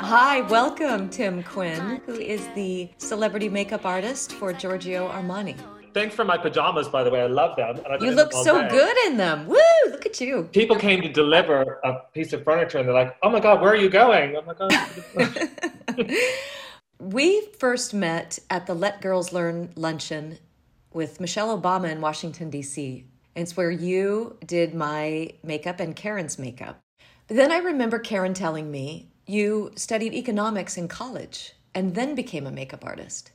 Hi, welcome, Tim Quinn, who is the celebrity makeup artist for Giorgio Armani. Thanks for my pajamas, by the way. I love them. And I've you look so day. good in them. Woo! Look at you. People came to deliver a piece of furniture, and they're like, "Oh my god, where are you going?" Oh my god. we first met at the Let Girls Learn luncheon with Michelle Obama in Washington D.C. It's where you did my makeup and Karen's makeup. But then I remember Karen telling me you studied economics in college and then became a makeup artist.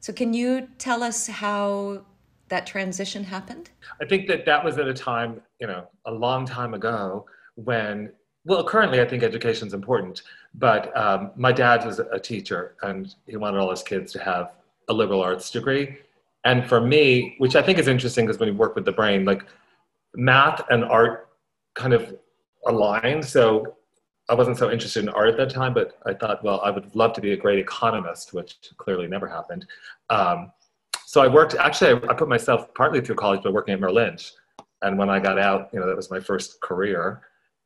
So, can you tell us how that transition happened? I think that that was at a time, you know, a long time ago when, well, currently I think education is important, but um, my dad was a teacher and he wanted all his kids to have a liberal arts degree. And for me, which I think is interesting because when you work with the brain, like math and art kind of align. So I wasn't so interested in art at that time, but I thought, well, I would love to be a great economist, which clearly never happened. Um, so I worked, actually, I, I, put myself partly through college by working at Merrill Lynch. And when I got out, you know, that was my first career,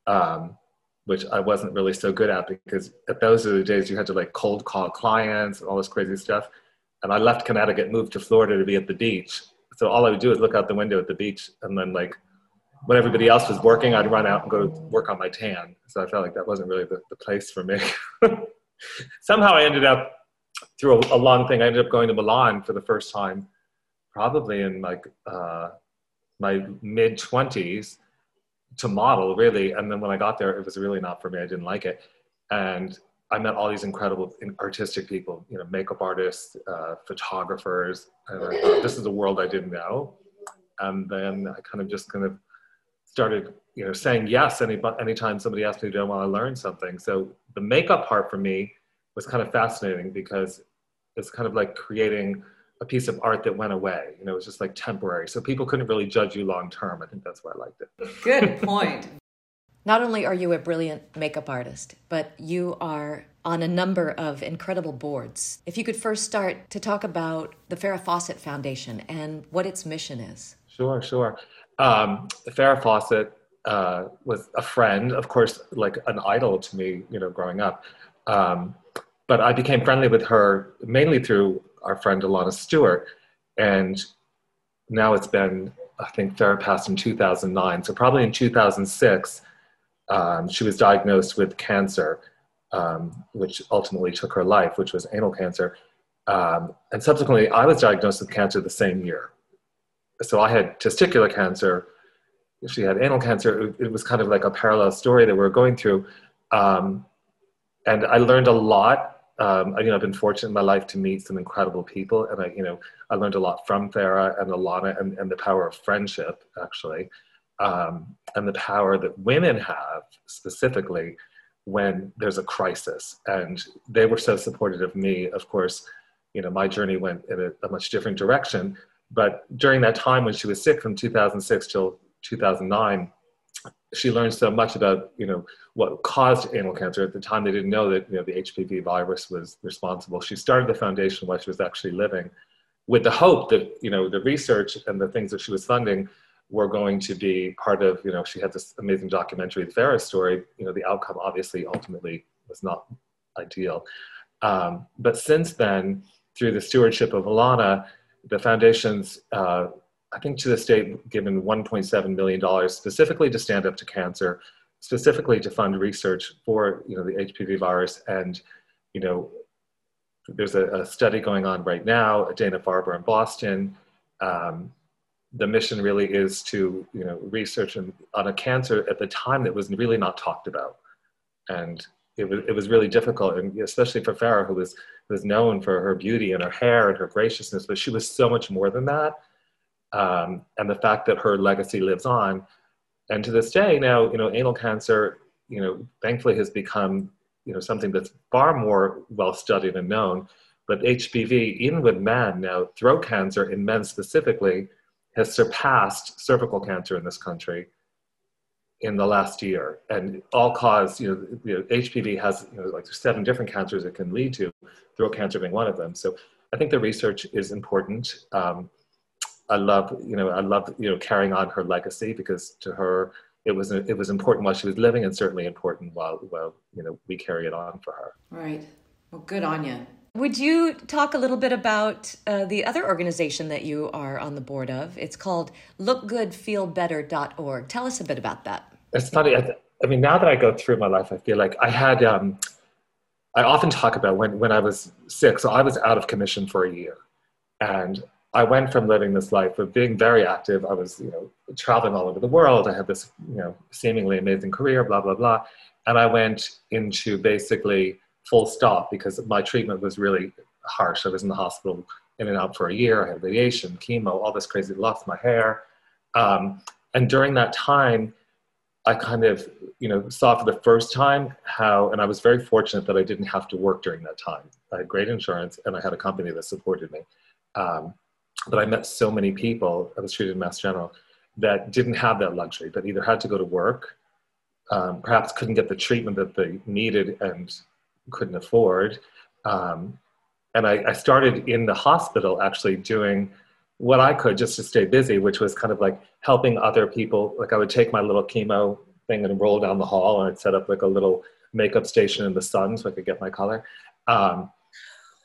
um, which I wasn't really so good at because at those are the days you had to like cold call clients and all this crazy stuff. And I left Connecticut, moved to Florida to be at the beach. So all I would do is look out the window at the beach and then like when everybody else was working, I'd run out and go work on my tan. So I felt like that wasn't really the, the place for me. Somehow I ended up, through a, a, long thing, I ended up going to Milan for the first time, probably in like uh, my mid 20s to model, really. And then when I got there, it was really not for me. I didn't like it. And I met all these incredible artistic people, you know, makeup artists, uh, photographers. And I thought, this is a world I didn't know. And then I kind of just kind of started you know saying yes any anytime somebody asked me to do I want to learn something. So the makeup part for me was kind of fascinating because it's kind of like creating a piece of art that went away. You know, it was just like temporary. So people couldn't really judge you long term. I think that's why I liked it. Good point. Not only are you a brilliant makeup artist, but you are on a number of incredible boards. If you could first start to talk about the Farrah Fawcett Foundation and what its mission is. Sure, sure um, Farrah Fawcett uh, was a friend, of course, like an idol to me, you know, growing up. Um, but I became friendly with her mainly through our friend Alana Stewart. And now it's been, I think Farrah passed in 2009. So probably in 2006, um, she was diagnosed with cancer, um, which ultimately took her life, which was anal cancer. Um, and subsequently, I was diagnosed with cancer the same year so I had testicular cancer. She had anal cancer. It, was kind of like a parallel story that we were going through. Um, and I learned a lot. Um, you know, I've been fortunate in my life to meet some incredible people, and I, you know, I learned a lot from Farrah and Alana, and, and the power of friendship, actually, um, and the power that women have specifically when there's a crisis. And they were so supportive of me. Of course, you know, my journey went in a, a much different direction, but during that time when she was sick from 2006 till 2009, she learned so much about you know what caused anal cancer. At the time, they didn't know that you know the HPV virus was responsible. She started the foundation while she was actually living, with the hope that you know the research and the things that she was funding were going to be part of you know she had this amazing documentary, the Farrah story. You know the outcome obviously ultimately was not ideal, um, but since then through the stewardship of Alana the foundation's, uh, I think to this date, given $1.7 million specifically to stand up to cancer, specifically to fund research for you know, the HPV virus. And you know, there's a, a study going on right now at Dana-Farber in Boston. Um, the mission really is to you know, research on a cancer at the time that was really not talked about. And it was, it was really difficult, and especially for Farrah, who was was known for her beauty and her hair and her graciousness, but she was so much more than that. Um, and the fact that her legacy lives on. And to this day, now, you know, anal cancer, you know, thankfully has become, you know, something that's far more well studied and known. But HPV even with men now, throat cancer in men specifically, has surpassed cervical cancer in this country in the last year, and all cause you know, you know HPV has you know, like seven different cancers it can lead to, throat cancer being one of them. So I think the research is important. Um, I love you know I love you know carrying on her legacy because to her it was it was important while she was living, and certainly important while while you know we carry it on for her. Right. Well, good on you. Would you talk a little bit about uh, the other organization that you are on the board of? It's called lookgoodfeelbetter.org. Tell us a bit about that. It's funny. I, mean, now that I go through my life, I feel like I had, um, I often talk about when, when I was sick. So I was out of commission for a year. And I went from living this life of being very active. I was, you know, traveling all over the world. I had this, you know, seemingly amazing career, blah, blah, blah. And I went into basically full stop because my treatment was really harsh. I was in the hospital in and out for a year. I had radiation, chemo, all this crazy, lost my hair. Um, and during that time, I kind of, you know, saw for the first time how, and I was very fortunate that I didn't have to work during that time. I had great insurance and I had a company that supported me. Um, but I met so many people, I was treated in Mass General, that didn't have that luxury, that either had to go to work, um, perhaps couldn't get the treatment that they needed and couldn't afford. Um, and I, I, started in the hospital actually doing what I could just to stay busy, which was kind of like helping other people. Like I would take my little chemo thing and roll down the hall, and I'd set up like a little makeup station in the sun so I could get my color. Um,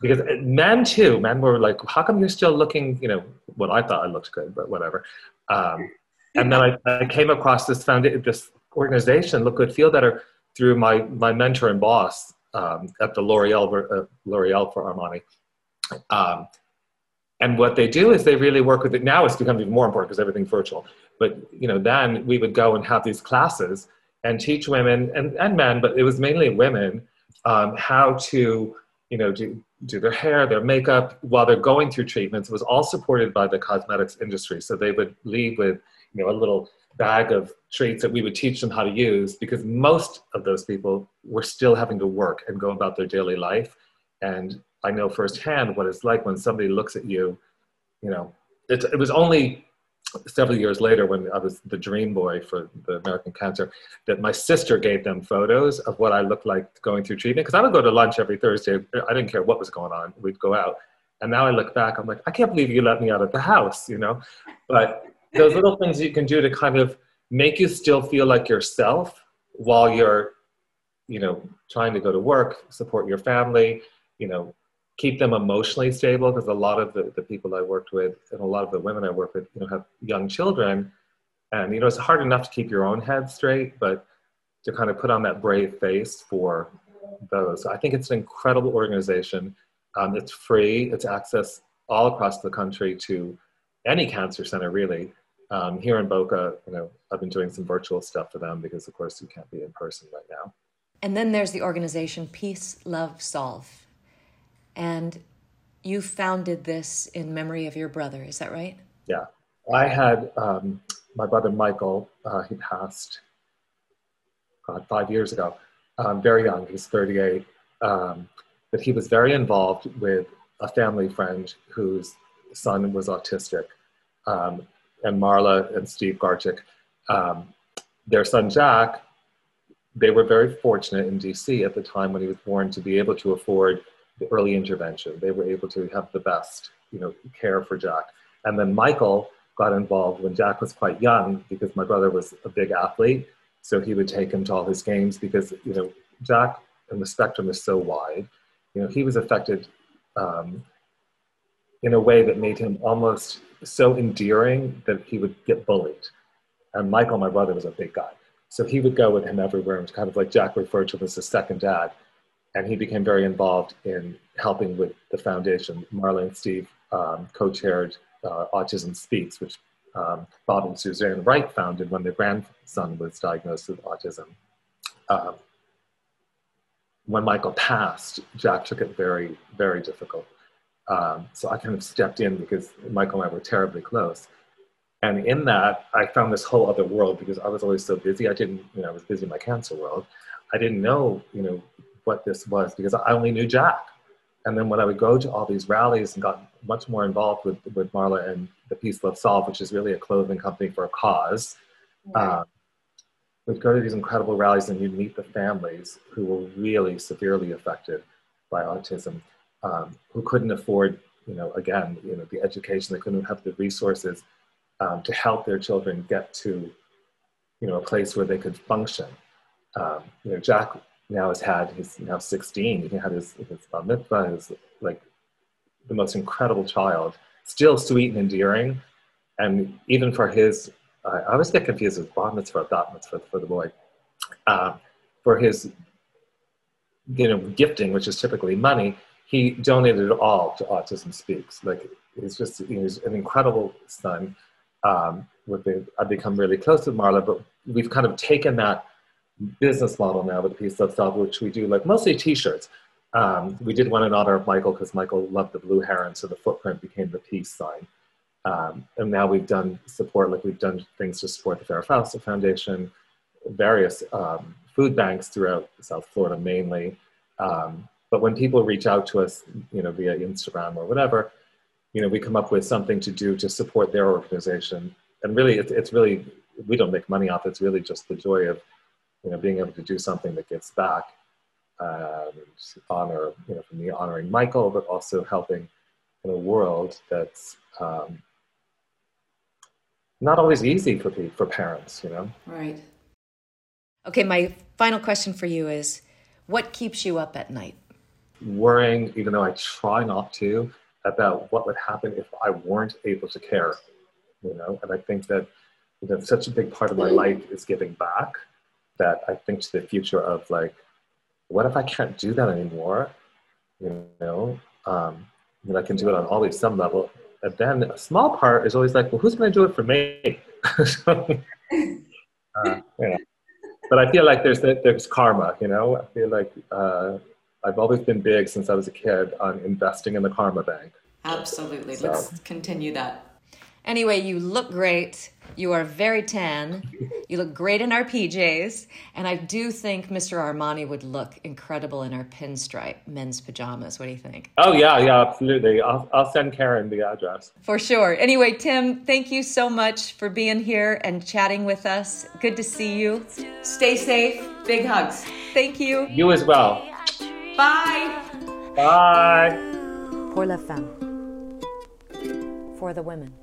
because men too, men were like, "How come you're still looking?" You know, what I thought I looked good, but whatever. Um, and then I, I, came across this foundation, this organization, Look Good, Feel Better, through my my mentor and boss, um, at the L'Oreal, uh, L'Oreal for Armani. Um, and what they do is they really work with it. Now it's become even more important because everything's virtual. But you know, then we would go and have these classes and teach women and, and men, but it was mainly women, um, how to you know do, do their hair, their makeup while they're going through treatments. It was all supported by the cosmetics industry. So they would leave with you know a little bag of treats that we would teach them how to use because most of those people were still having to work and go about their daily life. And I know firsthand what it's like when somebody looks at you, you know, it, it was only several years later when I was the dream boy for the American Cancer that my sister gave them photos of what I looked like going through treatment. Because I would go to lunch every Thursday. I didn't care what was going on. We'd go out. And now I look back, I'm like, I can't believe you let me out of the house, you know? But those little things you can do to kind of make you still feel like yourself while you're you know trying to go to work support your family you know keep them emotionally stable because a lot of the, the people i worked with and a lot of the women i work with you know have young children. And you know it's hard enough to keep your own head straight but to kind of put on that brave face for those. I think it's an incredible organization. Um, it's free. It's access all across the country to any cancer center really um, here in Boca, you know, I've been doing some virtual stuff for them because, of course, you can't be in person right now. And then there's the organization Peace, Love, Solve. And you founded this in memory of your brother, is that right? Yeah. I had um, my brother Michael, uh, he passed, God, five years ago, um, very young, he was 38. Um, but he was very involved with a family friend whose son was autistic. And Marla and Steve Garchik, um, their son Jack, they were very fortunate in DC at the time when he was born to be able to afford the early intervention. They were able to have the best, you know, care for Jack. And then Michael got involved when Jack was quite young because my brother was a big athlete. So he would take him to all his games because, you know, Jack and the spectrum is so wide. You know, he was affected um, in a way that made him almost so endearing that he would get bullied. And Michael, my brother, was a big guy. So he would go with him everywhere and kind of like Jack referred to him as his second dad. And he became very involved in helping with the foundation. Marla and Steve um, co-chaired uh, Autism Speaks, which um, Bob and Suzanne Wright founded when their grandson was diagnosed with autism. Um, when Michael passed, Jack took it very, very difficult. Um, so I kind of stepped in because Michael and I were terribly close. And in that, I found this whole other world because I was always so busy. I didn't, you know, I was busy in my cancer world. I didn't know, you know, what this was because I only knew Jack. And then when I would go to all these rallies and got much more involved with, with Marla and the Peace Love Solve, which is really a clothing company for a cause, um, we'd go to these incredible rallies and you'd meet the families who were really severely affected by autism um, who couldn't afford, you know, again, you know, the education, they couldn't have the resources um, to help their children get to you know, a place where they could function. Um, you know, Jack now has had, he's now 16, he had his, his bar mitzvah, his, like, the most incredible child, still sweet and endearing. And even for his, I always get confused with bar mitzvah, bat mitzvah for the boy. Uh, for his, you know, gifting, which is typically money, he donated it all to Autism Speaks. Like, he's just, he's an incredible son. Um, with the, I've become really close with Marla, but we've kind of taken that business model now with Peace Love Stop, which we do like mostly t-shirts. Um, we did one in honor of Michael because Michael loved the blue heron, so the footprint became the peace sign. Um, and now we've done support, like we've done things to support the Farrah Fawcett Foundation, various um, food banks throughout South Florida mainly. Um, but when people reach out to us, you know, via Instagram or whatever, you know, we come up with something to do to support their organization. And really, it's, it's really, we don't make money off it. It's really just the joy of, you know, being able to do something that gives back. Um, honor, you know, for me honoring Michael, but also helping in a world that's um, not always easy for for parents, you know. Right. Okay, my final question for you is, what keeps you up at night? Worrying, even though I try not to, about what would happen if I weren't able to care, you know. And I think that you know, such a big part of my life is giving back that I think to the future of like, what if I can't do that anymore? You know, um, and I can do it on always some level. And then a small part is always like, well, who's going to do it for me? so, uh, yeah. But I feel like there's there's karma. You know, I feel like uh, I've always been big since I was a kid on investing in the karma bank. Absolutely. So. Let's continue that. Anyway, you look great. You are very tan. You look great in our PJs. And I do think Mr. Armani would look incredible in our pinstripe men's pajamas. What do you think? Oh, yeah, yeah, absolutely. I'll, I'll send Karen the address. For sure. Anyway, Tim, thank you so much for being here and chatting with us. Good to see you. Stay safe. Big hugs. Thank you. You as well. Bye. Bye. Pour la femme. For the women.